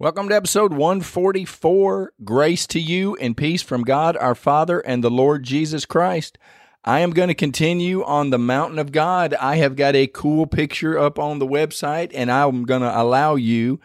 Welcome to episode 144. Grace to you and peace from God our Father and the Lord Jesus Christ. I am going to continue on the mountain of God. I have got a cool picture up on the website, and I'm going to allow you,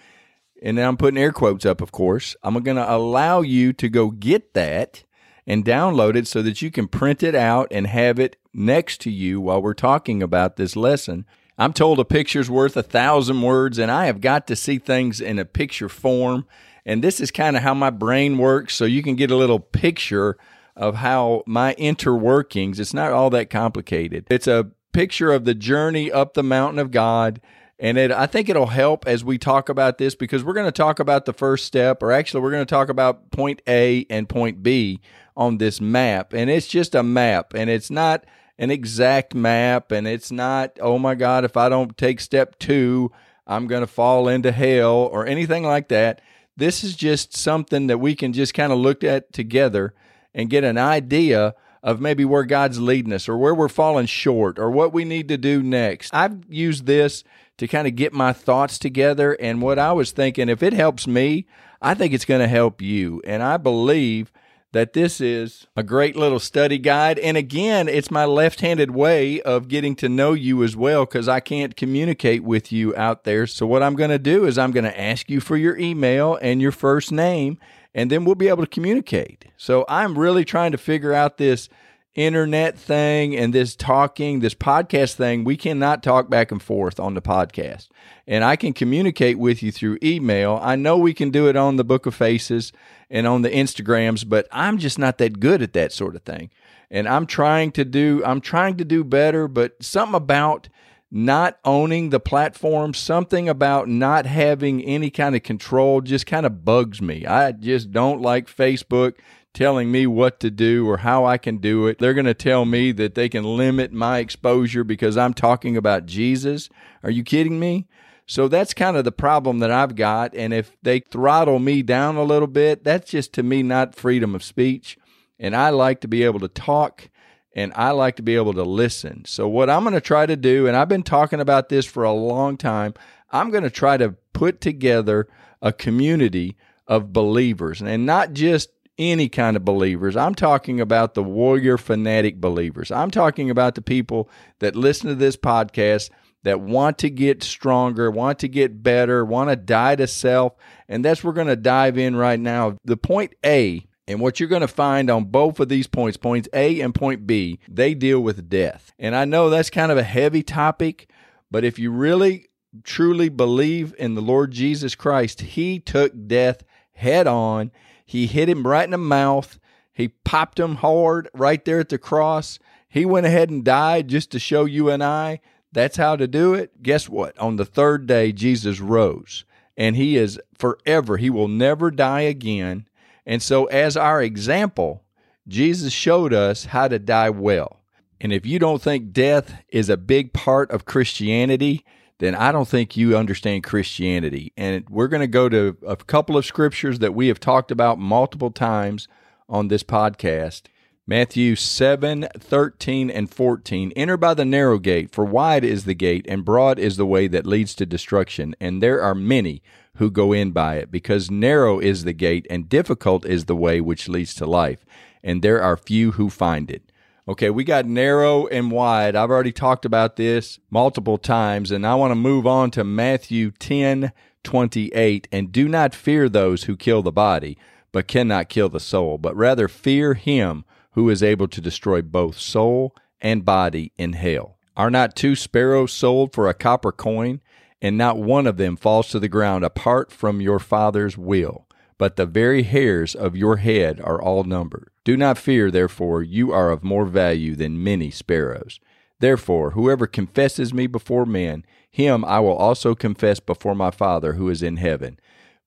and I'm putting air quotes up, of course. I'm going to allow you to go get that and download it so that you can print it out and have it next to you while we're talking about this lesson. I'm told a picture's worth a thousand words, and I have got to see things in a picture form. And this is kind of how my brain works, so you can get a little picture of how my interworkings, it's not all that complicated. It's a picture of the journey up the mountain of God. And it, I think it'll help as we talk about this because we're going to talk about the first step, or actually, we're going to talk about point A and point B on this map. And it's just a map, and it's not an exact map, and it's not, oh my God, if I don't take step two, I'm going to fall into hell or anything like that. This is just something that we can just kind of look at together and get an idea of maybe where God's leading us or where we're falling short or what we need to do next. I've used this to kind of get my thoughts together. And what I was thinking, if it helps me, I think it's going to help you. And I believe that this is a great little study guide. And again, it's my left handed way of getting to know you as well because I can't communicate with you out there. So, what I'm going to do is I'm going to ask you for your email and your first name, and then we'll be able to communicate. So, I'm really trying to figure out this internet thing and this talking, this podcast thing. We cannot talk back and forth on the podcast. And I can communicate with you through email. I know we can do it on the Book of Faces and on the Instagrams, but I'm just not that good at that sort of thing. And I'm trying to do I'm trying to do better, but something about not owning the platform, something about not having any kind of control just kind of bugs me. I just don't like Facebook telling me what to do or how I can do it. They're going to tell me that they can limit my exposure because I'm talking about Jesus. Are you kidding me? So that's kind of the problem that I've got. And if they throttle me down a little bit, that's just to me not freedom of speech. And I like to be able to talk and I like to be able to listen. So, what I'm going to try to do, and I've been talking about this for a long time, I'm going to try to put together a community of believers and not just any kind of believers. I'm talking about the warrior fanatic believers. I'm talking about the people that listen to this podcast that want to get stronger, want to get better, want to die to self. And that's we're going to dive in right now. The point A, and what you're going to find on both of these points, points A and point B, they deal with death. And I know that's kind of a heavy topic, but if you really truly believe in the Lord Jesus Christ, He took death head on. He hit him right in the mouth. He popped him hard right there at the cross. He went ahead and died just to show you and I that's how to do it. Guess what? On the third day, Jesus rose, and he is forever. He will never die again. And so, as our example, Jesus showed us how to die well. And if you don't think death is a big part of Christianity, then I don't think you understand Christianity. And we're going to go to a couple of scriptures that we have talked about multiple times on this podcast. Matthew 7, 13, and 14. Enter by the narrow gate, for wide is the gate, and broad is the way that leads to destruction, and there are many who go in by it, because narrow is the gate, and difficult is the way which leads to life, and there are few who find it. Okay, we got narrow and wide. I've already talked about this multiple times, and I want to move on to Matthew 10, 28. And do not fear those who kill the body, but cannot kill the soul, but rather fear him who is able to destroy both soul and body in hell. Are not two sparrows sold for a copper coin, and not one of them falls to the ground apart from your Father's will? But the very hairs of your head are all numbered. Do not fear, therefore, you are of more value than many sparrows. Therefore, whoever confesses me before men, him I will also confess before my Father who is in heaven.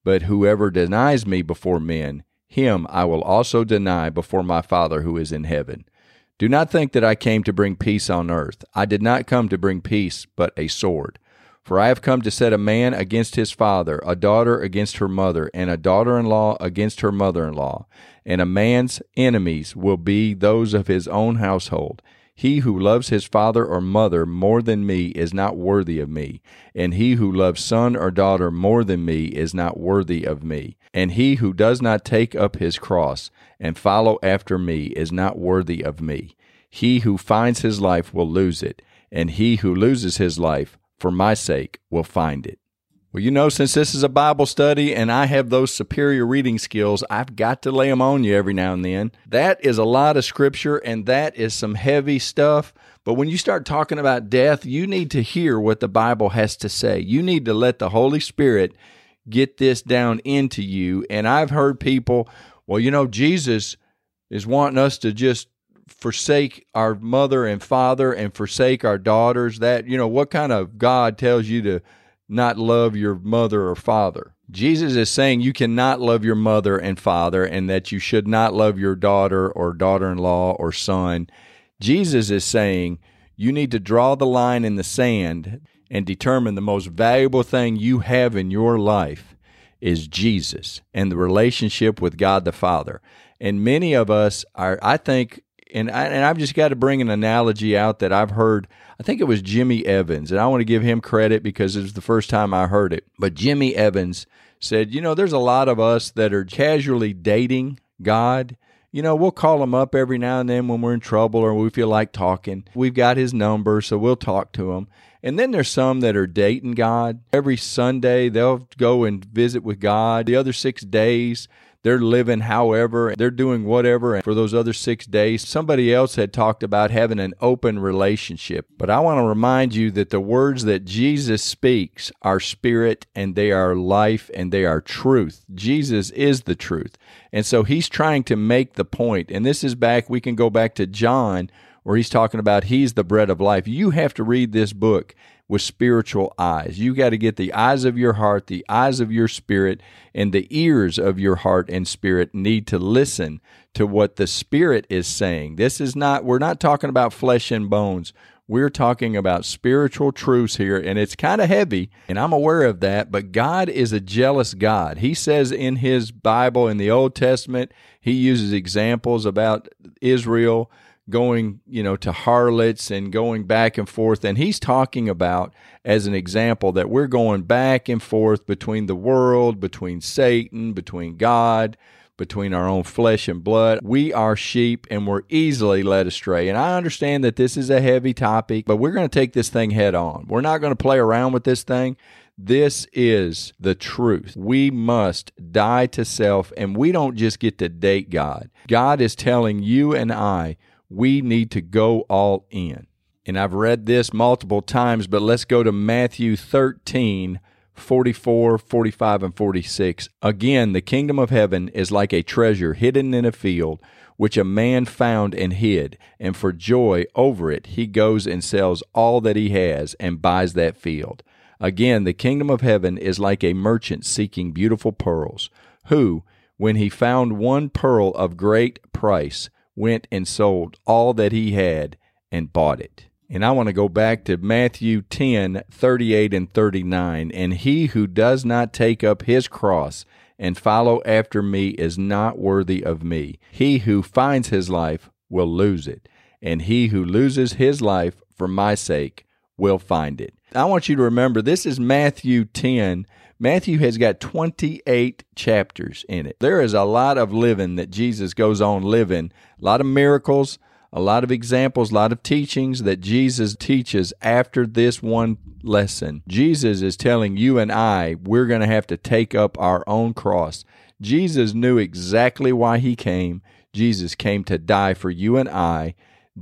But whoever denies me before men, him I will also deny before my Father who is in heaven. Do not think that I came to bring peace on earth. I did not come to bring peace, but a sword. For I have come to set a man against his father, a daughter against her mother, and a daughter in law against her mother in law. And a man's enemies will be those of his own household. He who loves his father or mother more than me is not worthy of me, and he who loves son or daughter more than me is not worthy of me. And he who does not take up his cross and follow after me is not worthy of me. He who finds his life will lose it, and he who loses his life for my sake will find it. Well, you know, since this is a Bible study and I have those superior reading skills, I've got to lay them on you every now and then. That is a lot of scripture and that is some heavy stuff. But when you start talking about death, you need to hear what the Bible has to say. You need to let the Holy Spirit get this down into you. And I've heard people, well, you know, Jesus is wanting us to just forsake our mother and father and forsake our daughters that you know what kind of god tells you to not love your mother or father? Jesus is saying you cannot love your mother and father and that you should not love your daughter or daughter-in-law or son. Jesus is saying you need to draw the line in the sand and determine the most valuable thing you have in your life is jesus and the relationship with god the father. And many of us are i think and I, and I've just got to bring an analogy out that I've heard. I think it was Jimmy Evans, and I want to give him credit because it was the first time I heard it. But Jimmy Evans said, you know, there's a lot of us that are casually dating God. You know, we'll call him up every now and then when we're in trouble or we feel like talking. We've got his number, so we'll talk to him. And then there's some that are dating God. Every Sunday, they'll go and visit with God. The other six days, they're living however, they're doing whatever. And for those other six days, somebody else had talked about having an open relationship. But I want to remind you that the words that Jesus speaks are spirit and they are life and they are truth. Jesus is the truth. And so he's trying to make the point. and this is back, we can go back to John where he's talking about he's the bread of life. You have to read this book with spiritual eyes. You got to get the eyes of your heart, the eyes of your spirit, and the ears of your heart and spirit need to listen to what the spirit is saying. This is not, we're not talking about flesh and bones. We're talking about spiritual truths here, and it's kind of heavy, and I'm aware of that, but God is a jealous God. He says in His Bible, in the Old Testament, He uses examples about Israel going, you know, to harlots and going back and forth. And he's talking about, as an example, that we're going back and forth between the world, between Satan, between God, between our own flesh and blood. We are sheep and we're easily led astray. And I understand that this is a heavy topic, but we're going to take this thing head on. We're not going to play around with this thing. This is the truth. We must die to self, and we don't just get to date God. God is telling you and I we need to go all in. And I've read this multiple times, but let's go to Matthew 13. 44, 45, and 46. Again, the kingdom of heaven is like a treasure hidden in a field, which a man found and hid, and for joy over it he goes and sells all that he has and buys that field. Again, the kingdom of heaven is like a merchant seeking beautiful pearls, who, when he found one pearl of great price, went and sold all that he had and bought it. And I want to go back to Matthew 10 38 and 39. And he who does not take up his cross and follow after me is not worthy of me. He who finds his life will lose it, and he who loses his life for my sake will find it. I want you to remember this is Matthew 10 Matthew has got 28 chapters in it. There is a lot of living that Jesus goes on living, a lot of miracles, a lot of examples, a lot of teachings that Jesus teaches after this one lesson. Jesus is telling you and I we're going to have to take up our own cross. Jesus knew exactly why he came. Jesus came to die for you and I.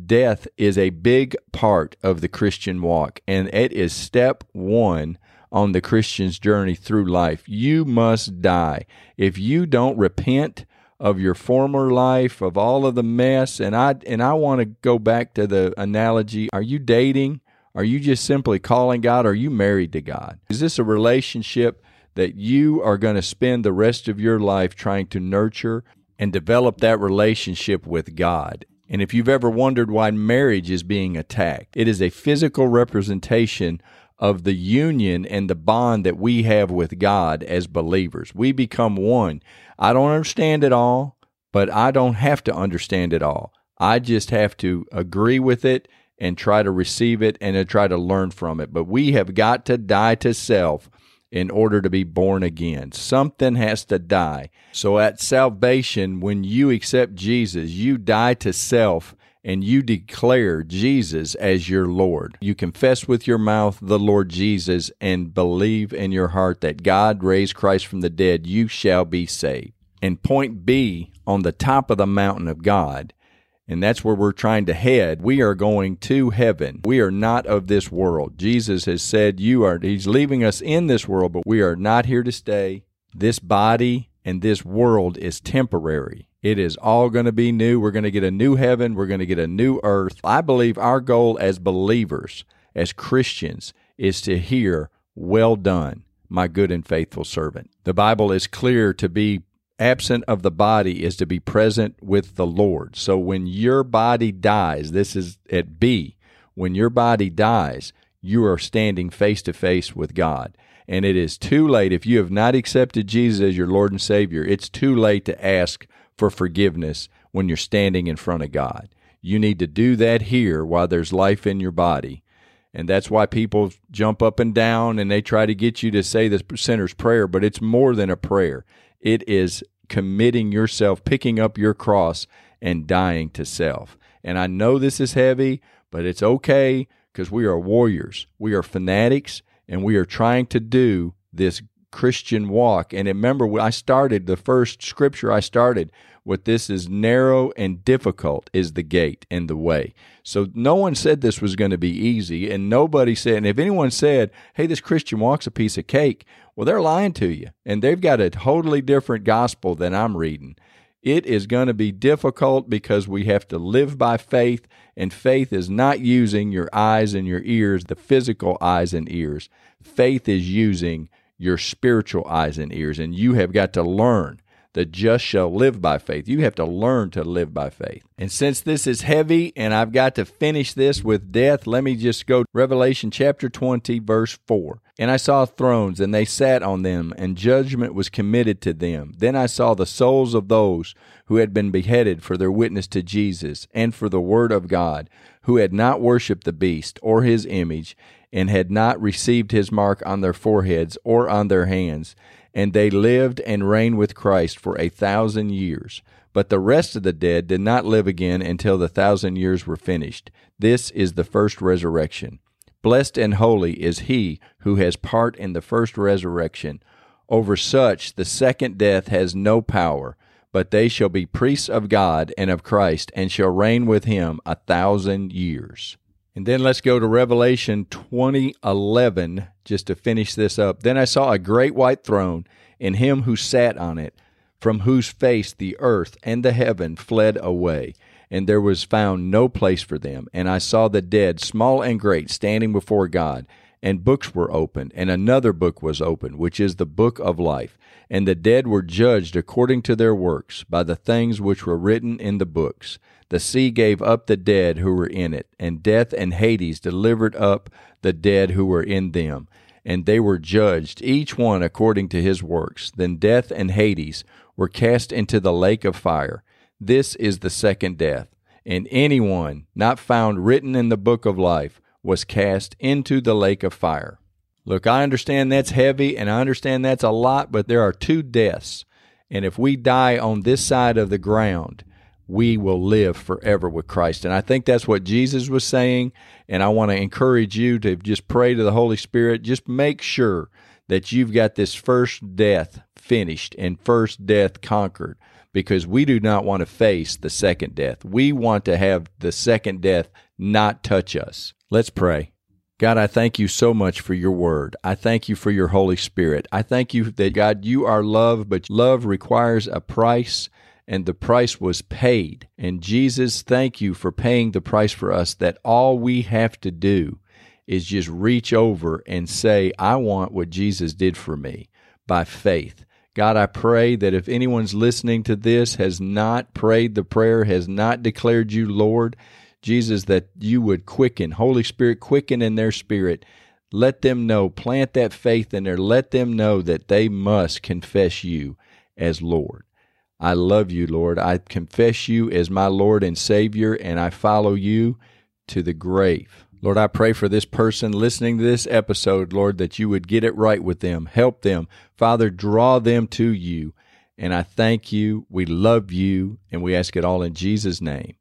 Death is a big part of the Christian walk, and it is step one on the Christian's journey through life. You must die. If you don't repent of your former life, of all of the mess, and I and I want to go back to the analogy, are you dating? Are you just simply calling God? Are you married to God? Is this a relationship that you are going to spend the rest of your life trying to nurture and develop that relationship with God. And if you've ever wondered why marriage is being attacked, it is a physical representation of the union and the bond that we have with God as believers. We become one. I don't understand it all, but I don't have to understand it all. I just have to agree with it and try to receive it and to try to learn from it. But we have got to die to self in order to be born again. Something has to die. So at salvation, when you accept Jesus, you die to self and you declare Jesus as your Lord. You confess with your mouth the Lord Jesus and believe in your heart that God raised Christ from the dead, you shall be saved. And point B on the top of the mountain of God and that's where we're trying to head. We are going to heaven. We are not of this world. Jesus has said, You are, He's leaving us in this world, but we are not here to stay. This body and this world is temporary. It is all going to be new. We're going to get a new heaven. We're going to get a new earth. I believe our goal as believers, as Christians, is to hear, Well done, my good and faithful servant. The Bible is clear to be absent of the body is to be present with the Lord. So when your body dies, this is at B, when your body dies, you are standing face to face with God. And it is too late. If you have not accepted Jesus as your Lord and Savior, it's too late to ask for forgiveness when you're standing in front of God. You need to do that here while there's life in your body. And that's why people jump up and down and they try to get you to say the sinner's prayer, but it's more than a prayer. It is committing yourself, picking up your cross, and dying to self. And I know this is heavy, but it's okay because we are warriors. We are fanatics, and we are trying to do this Christian walk. And remember, when I started the first scripture I started with this is narrow and difficult is the gate and the way. So no one said this was going to be easy, and nobody said, and if anyone said, hey, this Christian walk's a piece of cake, well, they're lying to you, and they've got a totally different gospel than I'm reading. It is going to be difficult because we have to live by faith, and faith is not using your eyes and your ears, the physical eyes and ears. Faith is using your spiritual eyes and ears, and you have got to learn the just shall live by faith. You have to learn to live by faith. And since this is heavy and I've got to finish this with death, let me just go Revelation chapter 20 verse 4. And I saw thrones and they sat on them and judgment was committed to them. Then I saw the souls of those who had been beheaded for their witness to Jesus and for the word of God, who had not worshipped the beast or his image and had not received his mark on their foreheads or on their hands and they lived and reigned with Christ for a thousand years. But the rest of the dead did not live again until the thousand years were finished. This is the first resurrection. Blessed and holy is he who has part in the first resurrection. Over such the second death has no power, but they shall be priests of God and of Christ, and shall reign with him a thousand years. And then let's go to Revelation 20:11 just to finish this up. Then I saw a great white throne and him who sat on it, from whose face the earth and the heaven fled away, and there was found no place for them. And I saw the dead, small and great, standing before God, and books were opened, and another book was opened, which is the book of life. And the dead were judged according to their works by the things which were written in the books. The sea gave up the dead who were in it, and death and Hades delivered up the dead who were in them. And they were judged, each one according to his works. Then death and Hades were cast into the lake of fire. This is the second death. And anyone not found written in the book of life was cast into the lake of fire. Look, I understand that's heavy and I understand that's a lot, but there are two deaths. And if we die on this side of the ground, we will live forever with Christ. And I think that's what Jesus was saying. And I want to encourage you to just pray to the Holy Spirit. Just make sure that you've got this first death finished and first death conquered because we do not want to face the second death. We want to have the second death not touch us. Let's pray. God, I thank you so much for your word. I thank you for your Holy Spirit. I thank you that, God, you are love, but love requires a price and the price was paid. And Jesus, thank you for paying the price for us that all we have to do is just reach over and say, I want what Jesus did for me. by faith. God, I pray that if anyone's listening to this has not prayed the prayer, has not declared you Lord, Jesus, that you would quicken, Holy Spirit, quicken in their spirit. Let them know, plant that faith in there. Let them know that they must confess you as Lord. I love you, Lord. I confess you as my Lord and Savior, and I follow you to the grave. Lord, I pray for this person listening to this episode, Lord, that you would get it right with them, help them. Father, draw them to you. And I thank you. We love you, and we ask it all in Jesus' name.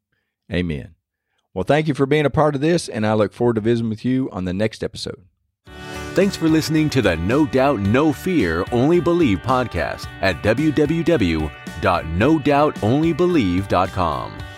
Amen. Well, thank you for being a part of this, and I look forward to visiting with you on the next episode. Thanks for listening to the No Doubt, No Fear, Only Believe podcast at www.nodoubtonlybelieve.com.